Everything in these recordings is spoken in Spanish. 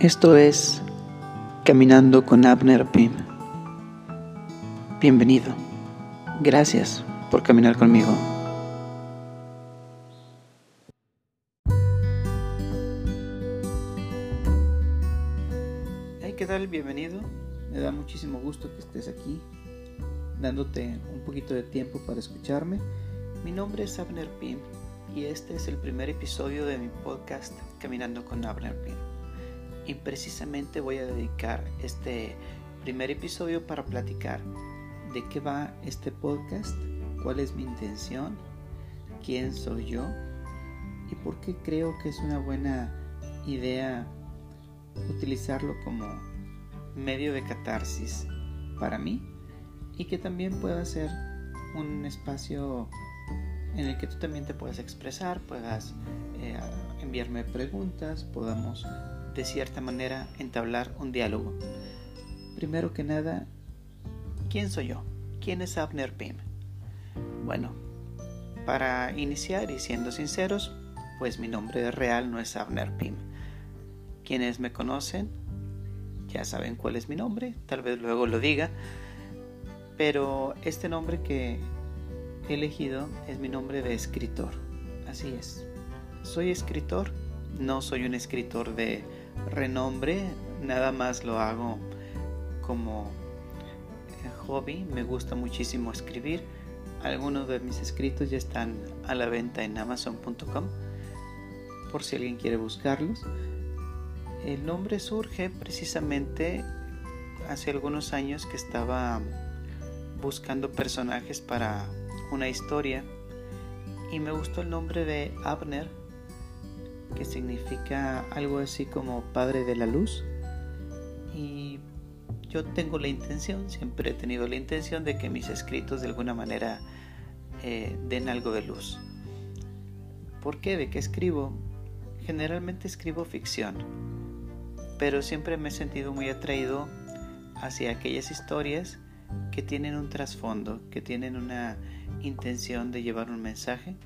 Esto es Caminando con Abner Pim. Bienvenido. Gracias por caminar conmigo. Hey, ¿qué tal? Bienvenido. Me da muchísimo gusto que estés aquí, dándote un poquito de tiempo para escucharme. Mi nombre es Abner Pim y este es el primer episodio de mi podcast Caminando con Abner Pim y precisamente voy a dedicar este primer episodio para platicar de qué va este podcast, cuál es mi intención, quién soy yo y por qué creo que es una buena idea utilizarlo como medio de catarsis para mí y que también pueda ser un espacio en el que tú también te puedas expresar, puedas eh, enviarme preguntas, podamos de cierta manera entablar un diálogo. Primero que nada, ¿quién soy yo? ¿Quién es Abner Pym? Bueno, para iniciar y siendo sinceros, pues mi nombre real no es Abner Pym. Quienes me conocen ya saben cuál es mi nombre, tal vez luego lo diga, pero este nombre que he elegido es mi nombre de escritor. Así es. Soy escritor, no soy un escritor de renombre, nada más lo hago como eh, hobby, me gusta muchísimo escribir. Algunos de mis escritos ya están a la venta en amazon.com por si alguien quiere buscarlos. El nombre surge precisamente hace algunos años que estaba buscando personajes para una historia y me gustó el nombre de Abner que significa algo así como Padre de la Luz. Y yo tengo la intención, siempre he tenido la intención de que mis escritos de alguna manera eh, den algo de luz. ¿Por qué? ¿De qué escribo? Generalmente escribo ficción, pero siempre me he sentido muy atraído hacia aquellas historias que tienen un trasfondo, que tienen una intención de llevar un mensaje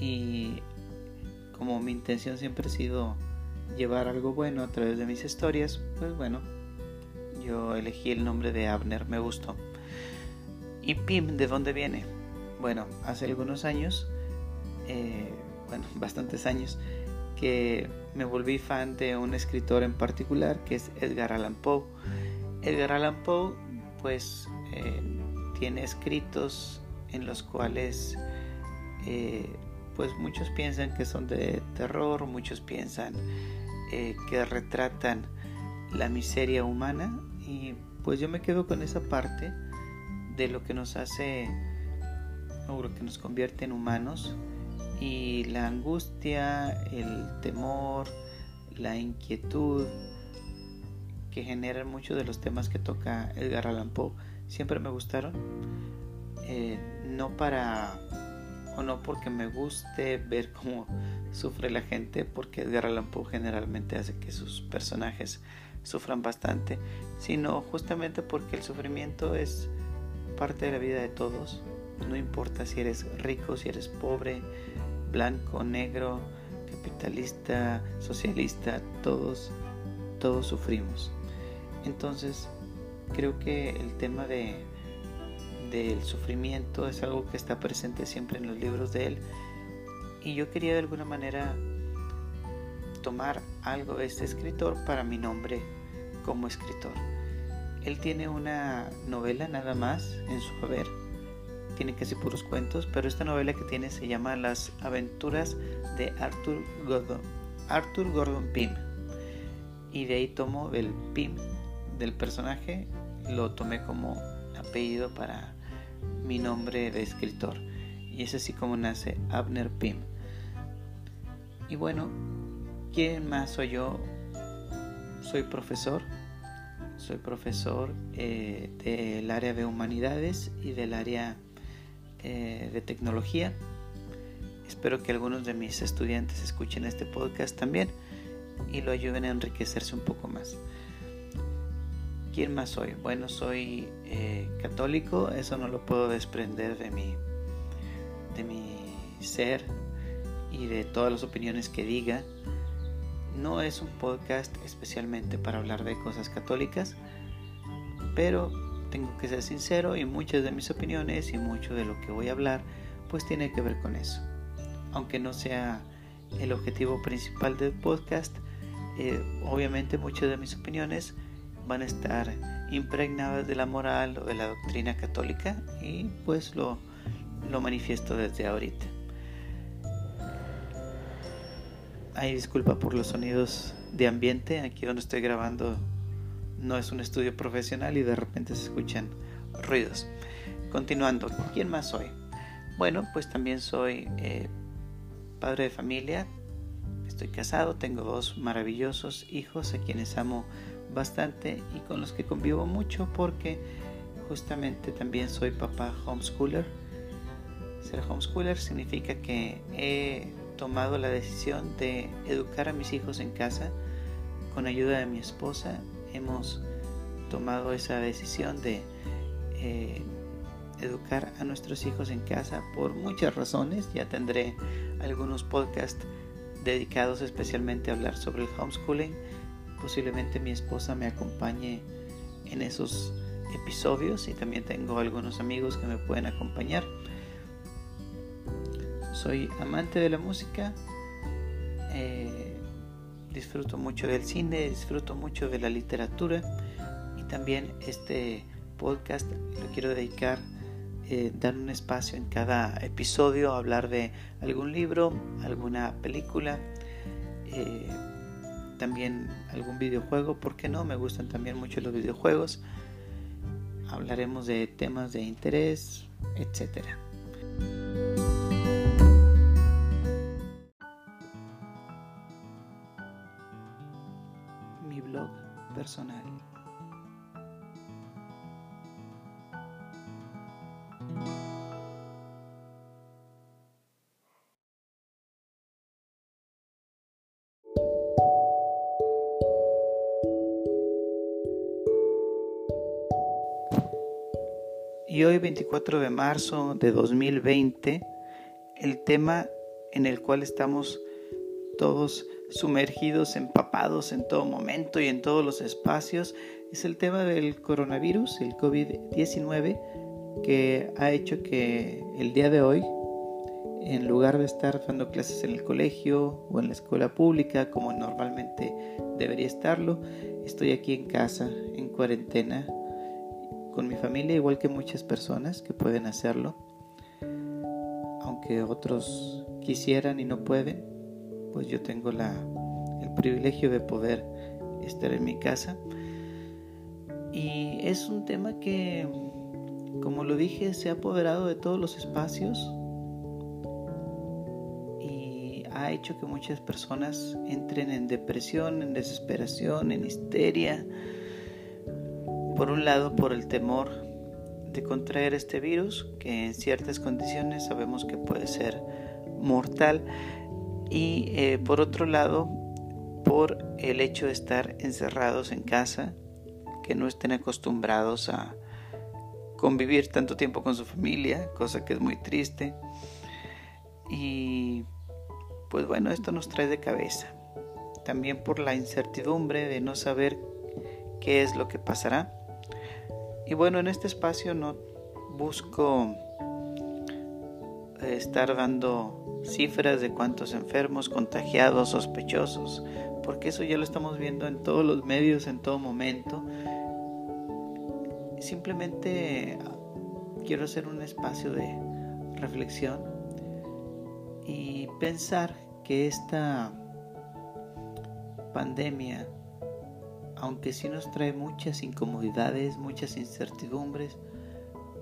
y como mi intención siempre ha sido llevar algo bueno a través de mis historias, pues bueno, yo elegí el nombre de Abner, me gustó. ¿Y Pim de dónde viene? Bueno, hace algunos años, eh, bueno, bastantes años, que me volví fan de un escritor en particular que es Edgar Allan Poe. Edgar Allan Poe, pues, eh, tiene escritos en los cuales eh, pues muchos piensan que son de terror, muchos piensan eh, que retratan la miseria humana y pues yo me quedo con esa parte de lo que nos hace o lo que nos convierte en humanos y la angustia, el temor, la inquietud que generan muchos de los temas que toca Edgar Allan Poe siempre me gustaron eh, no para o no porque me guste ver cómo sufre la gente, porque Edgar Allan generalmente hace que sus personajes sufran bastante, sino justamente porque el sufrimiento es parte de la vida de todos, no importa si eres rico, si eres pobre, blanco, negro, capitalista, socialista, todos, todos sufrimos. Entonces, creo que el tema de del sufrimiento es algo que está presente siempre en los libros de él y yo quería de alguna manera tomar algo de este escritor para mi nombre como escritor. Él tiene una novela nada más en su haber, tiene casi puros cuentos, pero esta novela que tiene se llama Las aventuras de Arthur Gordon, Arthur Gordon Pym. Y de ahí tomo el Pym del personaje, lo tomé como apellido para mi nombre de escritor. Y es así como nace Abner Pym. Y bueno, ¿quién más soy yo? Soy profesor. Soy profesor eh, del área de humanidades y del área eh, de tecnología. Espero que algunos de mis estudiantes escuchen este podcast también y lo ayuden a enriquecerse un poco más. ¿Quién más soy? Bueno, soy eh, católico, eso no lo puedo desprender de mi, de mi ser y de todas las opiniones que diga. No es un podcast especialmente para hablar de cosas católicas, pero tengo que ser sincero y muchas de mis opiniones y mucho de lo que voy a hablar pues tiene que ver con eso. Aunque no sea el objetivo principal del podcast, eh, obviamente muchas de mis opiniones van a estar impregnadas de la moral o de la doctrina católica y pues lo, lo manifiesto desde ahorita. Ay, disculpa por los sonidos de ambiente, aquí donde estoy grabando no es un estudio profesional y de repente se escuchan ruidos. Continuando, ¿quién más soy? Bueno, pues también soy eh, padre de familia, estoy casado, tengo dos maravillosos hijos a quienes amo bastante y con los que convivo mucho porque justamente también soy papá homeschooler. Ser homeschooler significa que he tomado la decisión de educar a mis hijos en casa con ayuda de mi esposa hemos tomado esa decisión de eh, educar a nuestros hijos en casa por muchas razones. Ya tendré algunos podcasts dedicados especialmente a hablar sobre el homeschooling. Posiblemente mi esposa me acompañe en esos episodios y también tengo algunos amigos que me pueden acompañar. Soy amante de la música. Eh, disfruto mucho del cine, disfruto mucho de la literatura y también este podcast lo quiero dedicar, eh, dar un espacio en cada episodio hablar de algún libro, alguna película, eh, también algún videojuego, ¿por qué no? Me gustan también mucho los videojuegos. Hablaremos de temas de interés, etcétera. personal. Hoy 24 de marzo de 2020, el tema en el cual estamos todos sumergidos, empapados en todo momento y en todos los espacios, es el tema del coronavirus, el COVID-19, que ha hecho que el día de hoy, en lugar de estar dando clases en el colegio o en la escuela pública, como normalmente debería estarlo, estoy aquí en casa, en cuarentena, con mi familia, igual que muchas personas que pueden hacerlo, aunque otros quisieran y no pueden pues yo tengo la, el privilegio de poder estar en mi casa. Y es un tema que, como lo dije, se ha apoderado de todos los espacios y ha hecho que muchas personas entren en depresión, en desesperación, en histeria. Por un lado, por el temor de contraer este virus, que en ciertas condiciones sabemos que puede ser mortal, y eh, por otro lado por el hecho de estar encerrados en casa, que no estén acostumbrados a convivir tanto tiempo con su familia, cosa que es muy triste. Y pues bueno, esto nos trae de cabeza. También por la incertidumbre de no saber qué es lo que pasará. Y bueno, en este espacio no busco estar dando cifras de cuántos enfermos, contagiados, sospechosos, porque eso ya lo estamos viendo en todos los medios en todo momento. Simplemente quiero hacer un espacio de reflexión y pensar que esta pandemia, aunque sí nos trae muchas incomodidades, muchas incertidumbres,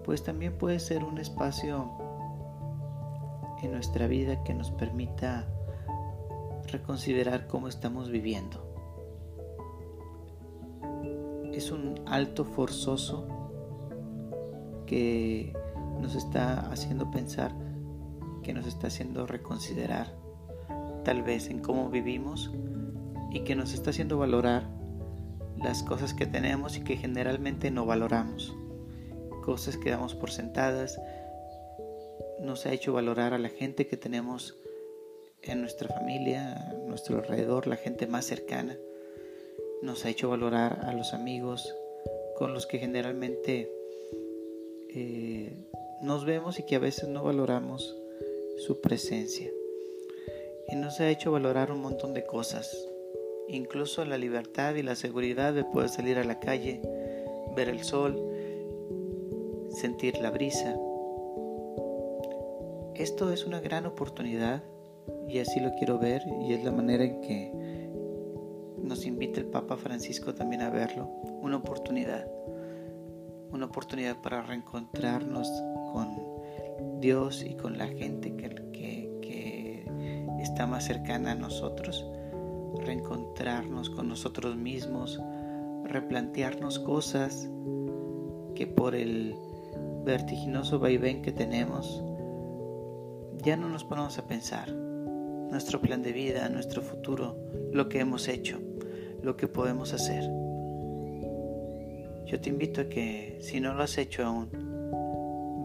pues también puede ser un espacio en nuestra vida que nos permita reconsiderar cómo estamos viviendo. Es un alto forzoso que nos está haciendo pensar, que nos está haciendo reconsiderar tal vez en cómo vivimos y que nos está haciendo valorar las cosas que tenemos y que generalmente no valoramos. Cosas que damos por sentadas, nos ha hecho valorar a la gente que tenemos en nuestra familia, a nuestro alrededor, la gente más cercana. Nos ha hecho valorar a los amigos con los que generalmente eh, nos vemos y que a veces no valoramos su presencia. Y nos ha hecho valorar un montón de cosas, incluso la libertad y la seguridad de poder salir a la calle, ver el sol, sentir la brisa. Esto es una gran oportunidad y así lo quiero ver y es la manera en que nos invita el Papa Francisco también a verlo, una oportunidad, una oportunidad para reencontrarnos con Dios y con la gente que, que, que está más cercana a nosotros, reencontrarnos con nosotros mismos, replantearnos cosas que por el vertiginoso vaivén que tenemos, ya no nos ponemos a pensar nuestro plan de vida, nuestro futuro, lo que hemos hecho, lo que podemos hacer. Yo te invito a que, si no lo has hecho aún,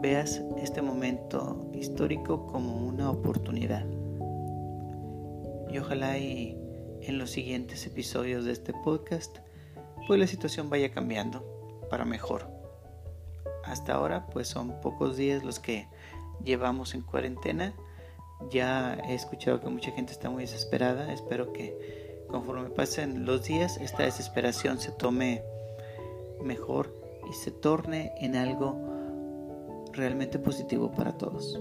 veas este momento histórico como una oportunidad. Y ojalá y en los siguientes episodios de este podcast, pues la situación vaya cambiando para mejor. Hasta ahora, pues son pocos días los que llevamos en cuarentena ya he escuchado que mucha gente está muy desesperada. Espero que conforme pasen los días esta desesperación se tome mejor y se torne en algo realmente positivo para todos.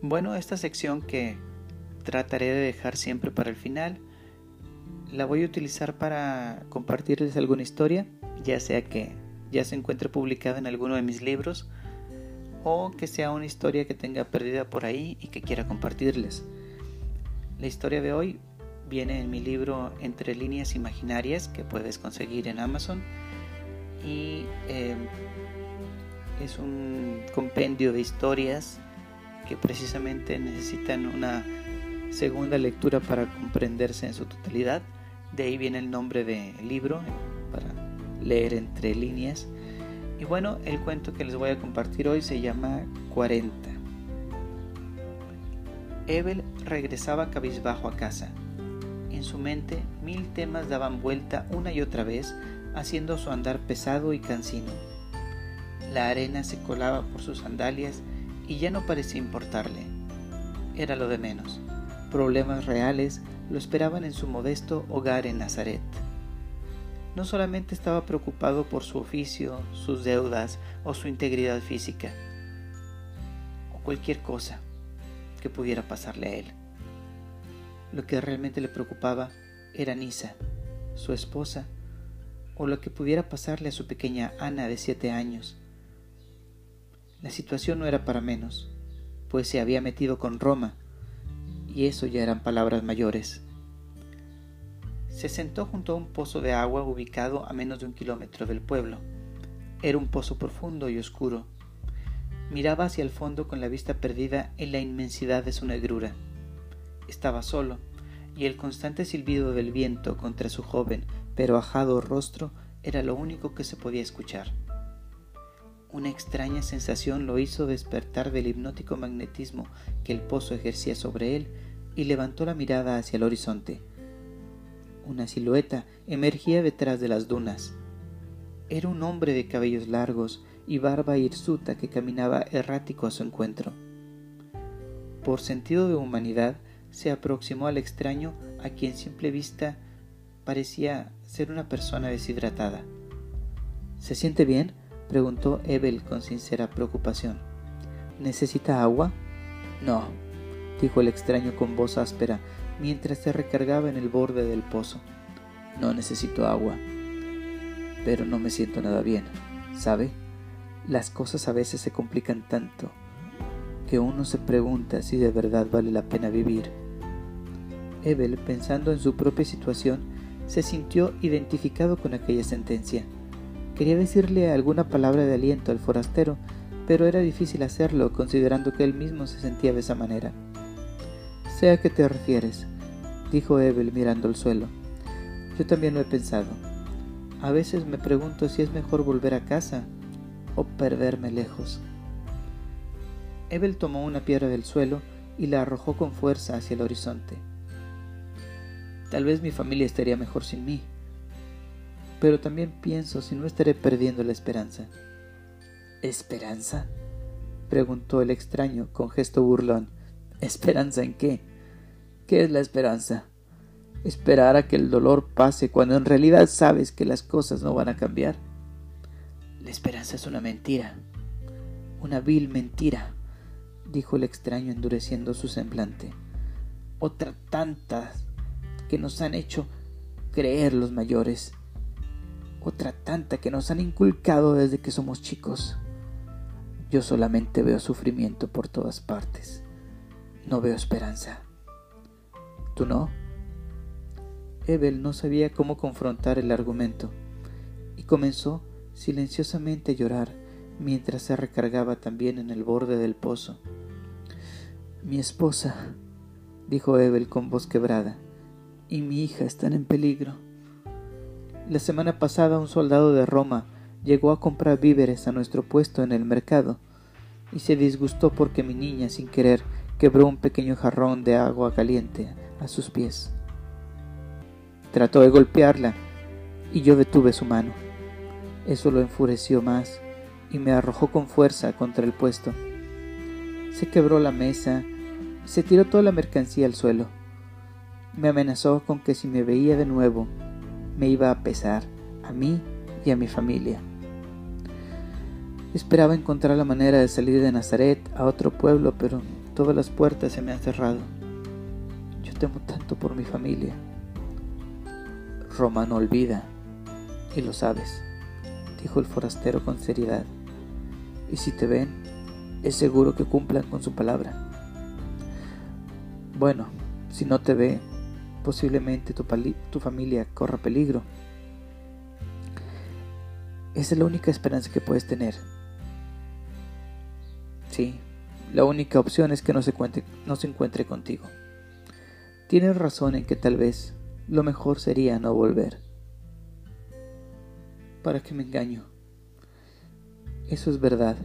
Bueno, esta sección que trataré de dejar siempre para el final, la voy a utilizar para compartirles alguna historia, ya sea que ya se encuentre publicada en alguno de mis libros o que sea una historia que tenga perdida por ahí y que quiera compartirles. La historia de hoy viene en mi libro Entre líneas imaginarias que puedes conseguir en Amazon y eh, es un compendio de historias que precisamente necesitan una segunda lectura para comprenderse en su totalidad. De ahí viene el nombre del libro, para leer entre líneas. Y bueno, el cuento que les voy a compartir hoy se llama 40. Evel regresaba cabizbajo a casa. En su mente mil temas daban vuelta una y otra vez, haciendo su andar pesado y cansino. La arena se colaba por sus sandalias y ya no parecía importarle. Era lo de menos. Problemas reales lo esperaban en su modesto hogar en Nazaret. No solamente estaba preocupado por su oficio, sus deudas o su integridad física, o cualquier cosa que pudiera pasarle a él. Lo que realmente le preocupaba era Nisa, su esposa, o lo que pudiera pasarle a su pequeña Ana de siete años, la situación no era para menos, pues se había metido con Roma, y eso ya eran palabras mayores. Se sentó junto a un pozo de agua ubicado a menos de un kilómetro del pueblo. Era un pozo profundo y oscuro. Miraba hacia el fondo con la vista perdida en la inmensidad de su negrura. Estaba solo, y el constante silbido del viento contra su joven pero ajado rostro era lo único que se podía escuchar. Una extraña sensación lo hizo despertar del hipnótico magnetismo que el pozo ejercía sobre él y levantó la mirada hacia el horizonte. Una silueta emergía detrás de las dunas. Era un hombre de cabellos largos y barba hirsuta que caminaba errático a su encuentro. Por sentido de humanidad, se aproximó al extraño a quien simple vista parecía ser una persona deshidratada. ¿Se siente bien? preguntó Evel con sincera preocupación. ¿Necesita agua? No, dijo el extraño con voz áspera mientras se recargaba en el borde del pozo. No necesito agua, pero no me siento nada bien, ¿sabe? Las cosas a veces se complican tanto que uno se pregunta si de verdad vale la pena vivir. Ebel, pensando en su propia situación, se sintió identificado con aquella sentencia. Quería decirle alguna palabra de aliento al forastero, pero era difícil hacerlo considerando que él mismo se sentía de esa manera. Sé a qué te refieres, dijo Ebel mirando al suelo. Yo también lo he pensado. A veces me pregunto si es mejor volver a casa o perderme lejos. Ebel tomó una piedra del suelo y la arrojó con fuerza hacia el horizonte. Tal vez mi familia estaría mejor sin mí, pero también pienso si no estaré perdiendo la esperanza. ¿Esperanza? preguntó el extraño con gesto burlón. ¿Esperanza en qué? ¿Qué es la esperanza? Esperar a que el dolor pase cuando en realidad sabes que las cosas no van a cambiar. La esperanza es una mentira, una vil mentira, dijo el extraño endureciendo su semblante. Otra tantas que nos han hecho creer los mayores. Otra tanta que nos han inculcado desde que somos chicos. Yo solamente veo sufrimiento por todas partes. No veo esperanza. ¿Tú no? Evel no sabía cómo confrontar el argumento y comenzó silenciosamente a llorar mientras se recargaba también en el borde del pozo. Mi esposa, dijo Evel con voz quebrada, y mi hija están en peligro. La semana pasada un soldado de Roma llegó a comprar víveres a nuestro puesto en el mercado y se disgustó porque mi niña sin querer quebró un pequeño jarrón de agua caliente a sus pies. Trató de golpearla y yo detuve su mano. Eso lo enfureció más y me arrojó con fuerza contra el puesto. Se quebró la mesa y se tiró toda la mercancía al suelo. Me amenazó con que si me veía de nuevo me iba a pesar a mí y a mi familia. Esperaba encontrar la manera de salir de Nazaret a otro pueblo, pero todas las puertas se me han cerrado. Temo tanto por mi familia. Roma no olvida, y lo sabes, dijo el forastero con seriedad. Y si te ven, es seguro que cumplan con su palabra. Bueno, si no te ve, posiblemente tu, familia corra peligro. Esa es la única esperanza que puedes tener. Sí, la única opción es que no se encuentre contigo. Tienes razón en que tal vez lo mejor sería no volver. ¿Para qué me engaño? Eso es verdad.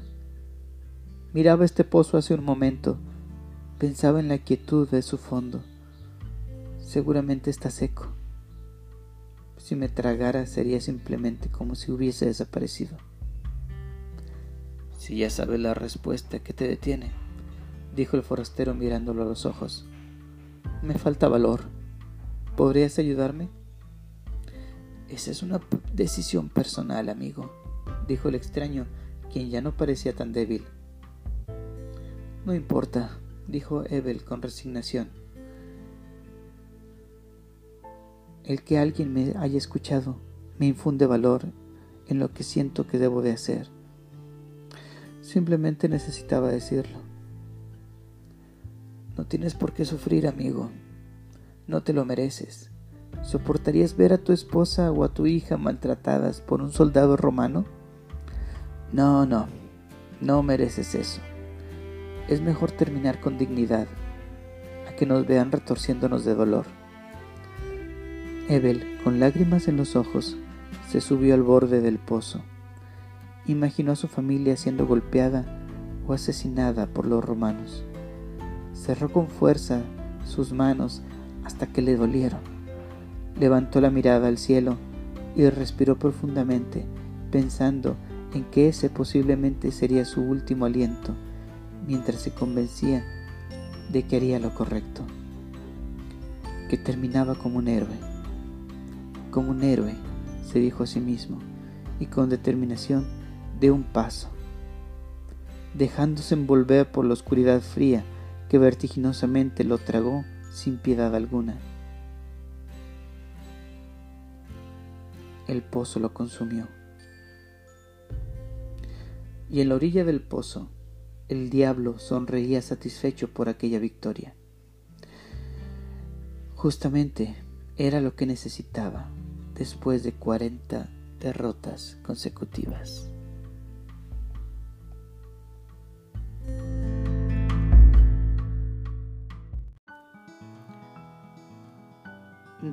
Miraba este pozo hace un momento, pensaba en la quietud de su fondo. Seguramente está seco. Si me tragara sería simplemente como si hubiese desaparecido. Si ya sabes la respuesta, ¿qué te detiene? dijo el forastero mirándolo a los ojos. Me falta valor. ¿Podrías ayudarme? Esa es una decisión personal, amigo, dijo el extraño, quien ya no parecía tan débil. No importa, dijo Ebel con resignación. El que alguien me haya escuchado me infunde valor en lo que siento que debo de hacer. Simplemente necesitaba decirlo. No tienes por qué sufrir, amigo. No te lo mereces. ¿Soportarías ver a tu esposa o a tu hija maltratadas por un soldado romano? No, no, no mereces eso. Es mejor terminar con dignidad, a que nos vean retorciéndonos de dolor. Ebel, con lágrimas en los ojos, se subió al borde del pozo imaginó a su familia siendo golpeada o asesinada por los romanos. Cerró con fuerza sus manos hasta que le dolieron. Levantó la mirada al cielo y respiró profundamente, pensando en que ese posiblemente sería su último aliento, mientras se convencía de que haría lo correcto, que terminaba como un héroe. Como un héroe, se dijo a sí mismo, y con determinación de un paso, dejándose envolver por la oscuridad fría que vertiginosamente lo tragó sin piedad alguna. El pozo lo consumió. Y en la orilla del pozo, el diablo sonreía satisfecho por aquella victoria. Justamente era lo que necesitaba después de 40 derrotas consecutivas.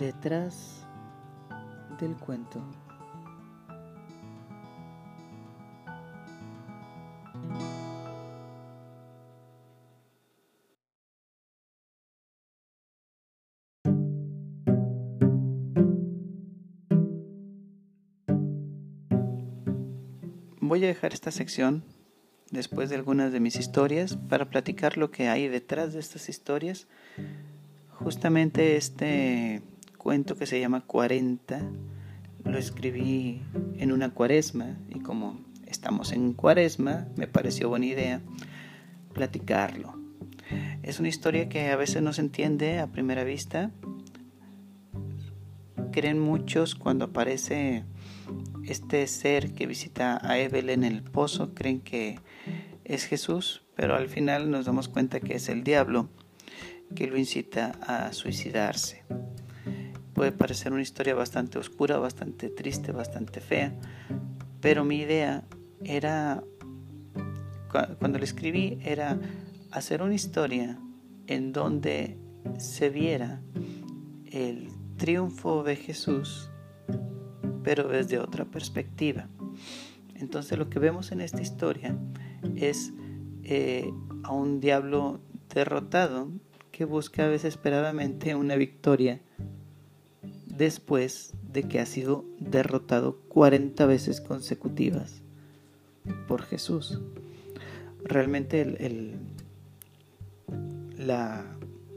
Detrás del cuento. Voy a dejar esta sección después de algunas de mis historias para platicar lo que hay detrás de estas historias. Justamente este cuento que se llama 40 lo escribí en una cuaresma y como estamos en cuaresma me pareció buena idea platicarlo. Es una historia que a veces no se entiende a primera vista. Creen muchos cuando aparece este ser que visita a Evel en el pozo creen que es Jesús, pero al final nos damos cuenta que es el diablo que lo incita a suicidarse. Puede parecer una historia bastante oscura, bastante triste, bastante fea, pero mi idea era, cuando lo escribí, era hacer una historia en donde se viera el triunfo de Jesús pero desde otra perspectiva. Entonces lo que vemos en esta historia es eh, a un diablo derrotado que busca desesperadamente una victoria después de que ha sido derrotado 40 veces consecutivas por Jesús. Realmente la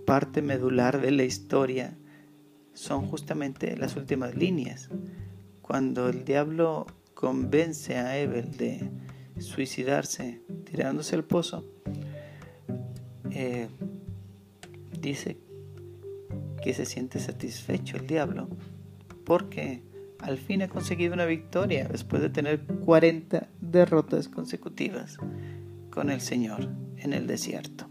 parte medular de la historia son justamente las últimas líneas cuando el diablo convence a Evel de suicidarse tirándose al pozo, eh, dice que se siente satisfecho el diablo porque al fin ha conseguido una victoria después de tener 40 derrotas consecutivas con el Señor en el desierto.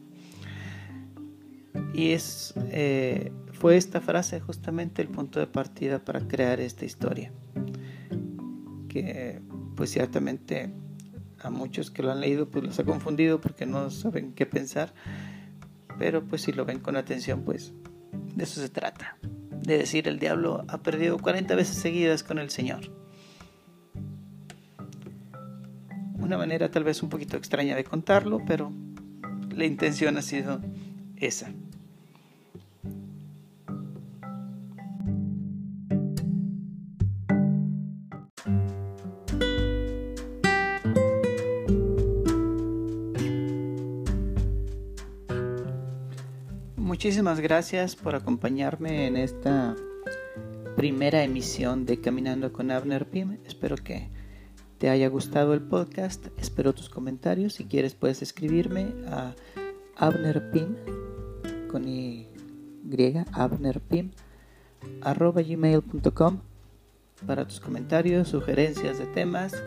Y es, eh, fue esta frase justamente el punto de partida para crear esta historia que pues ciertamente a muchos que lo han leído pues los ha confundido porque no saben qué pensar, pero pues si lo ven con atención pues de eso se trata, de decir el diablo ha perdido 40 veces seguidas con el Señor. Una manera tal vez un poquito extraña de contarlo, pero la intención ha sido esa. Muchísimas gracias por acompañarme en esta primera emisión de Caminando con Abner Pim. Espero que te haya gustado el podcast. Espero tus comentarios. Si quieres puedes escribirme a abnerpim con y abnerpim arroba gmail.com para tus comentarios, sugerencias de temas,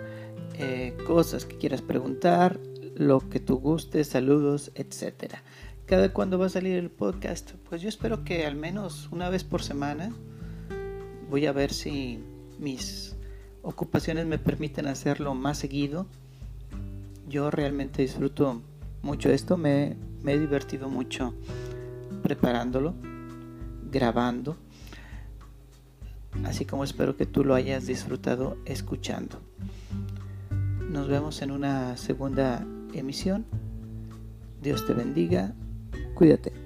eh, cosas que quieras preguntar, lo que tú gustes, saludos, etcétera cada cuando va a salir el podcast. Pues yo espero que al menos una vez por semana voy a ver si mis ocupaciones me permiten hacerlo más seguido. Yo realmente disfruto mucho esto, me, me he divertido mucho preparándolo, grabando, así como espero que tú lo hayas disfrutado escuchando. Nos vemos en una segunda emisión. Dios te bendiga これだって。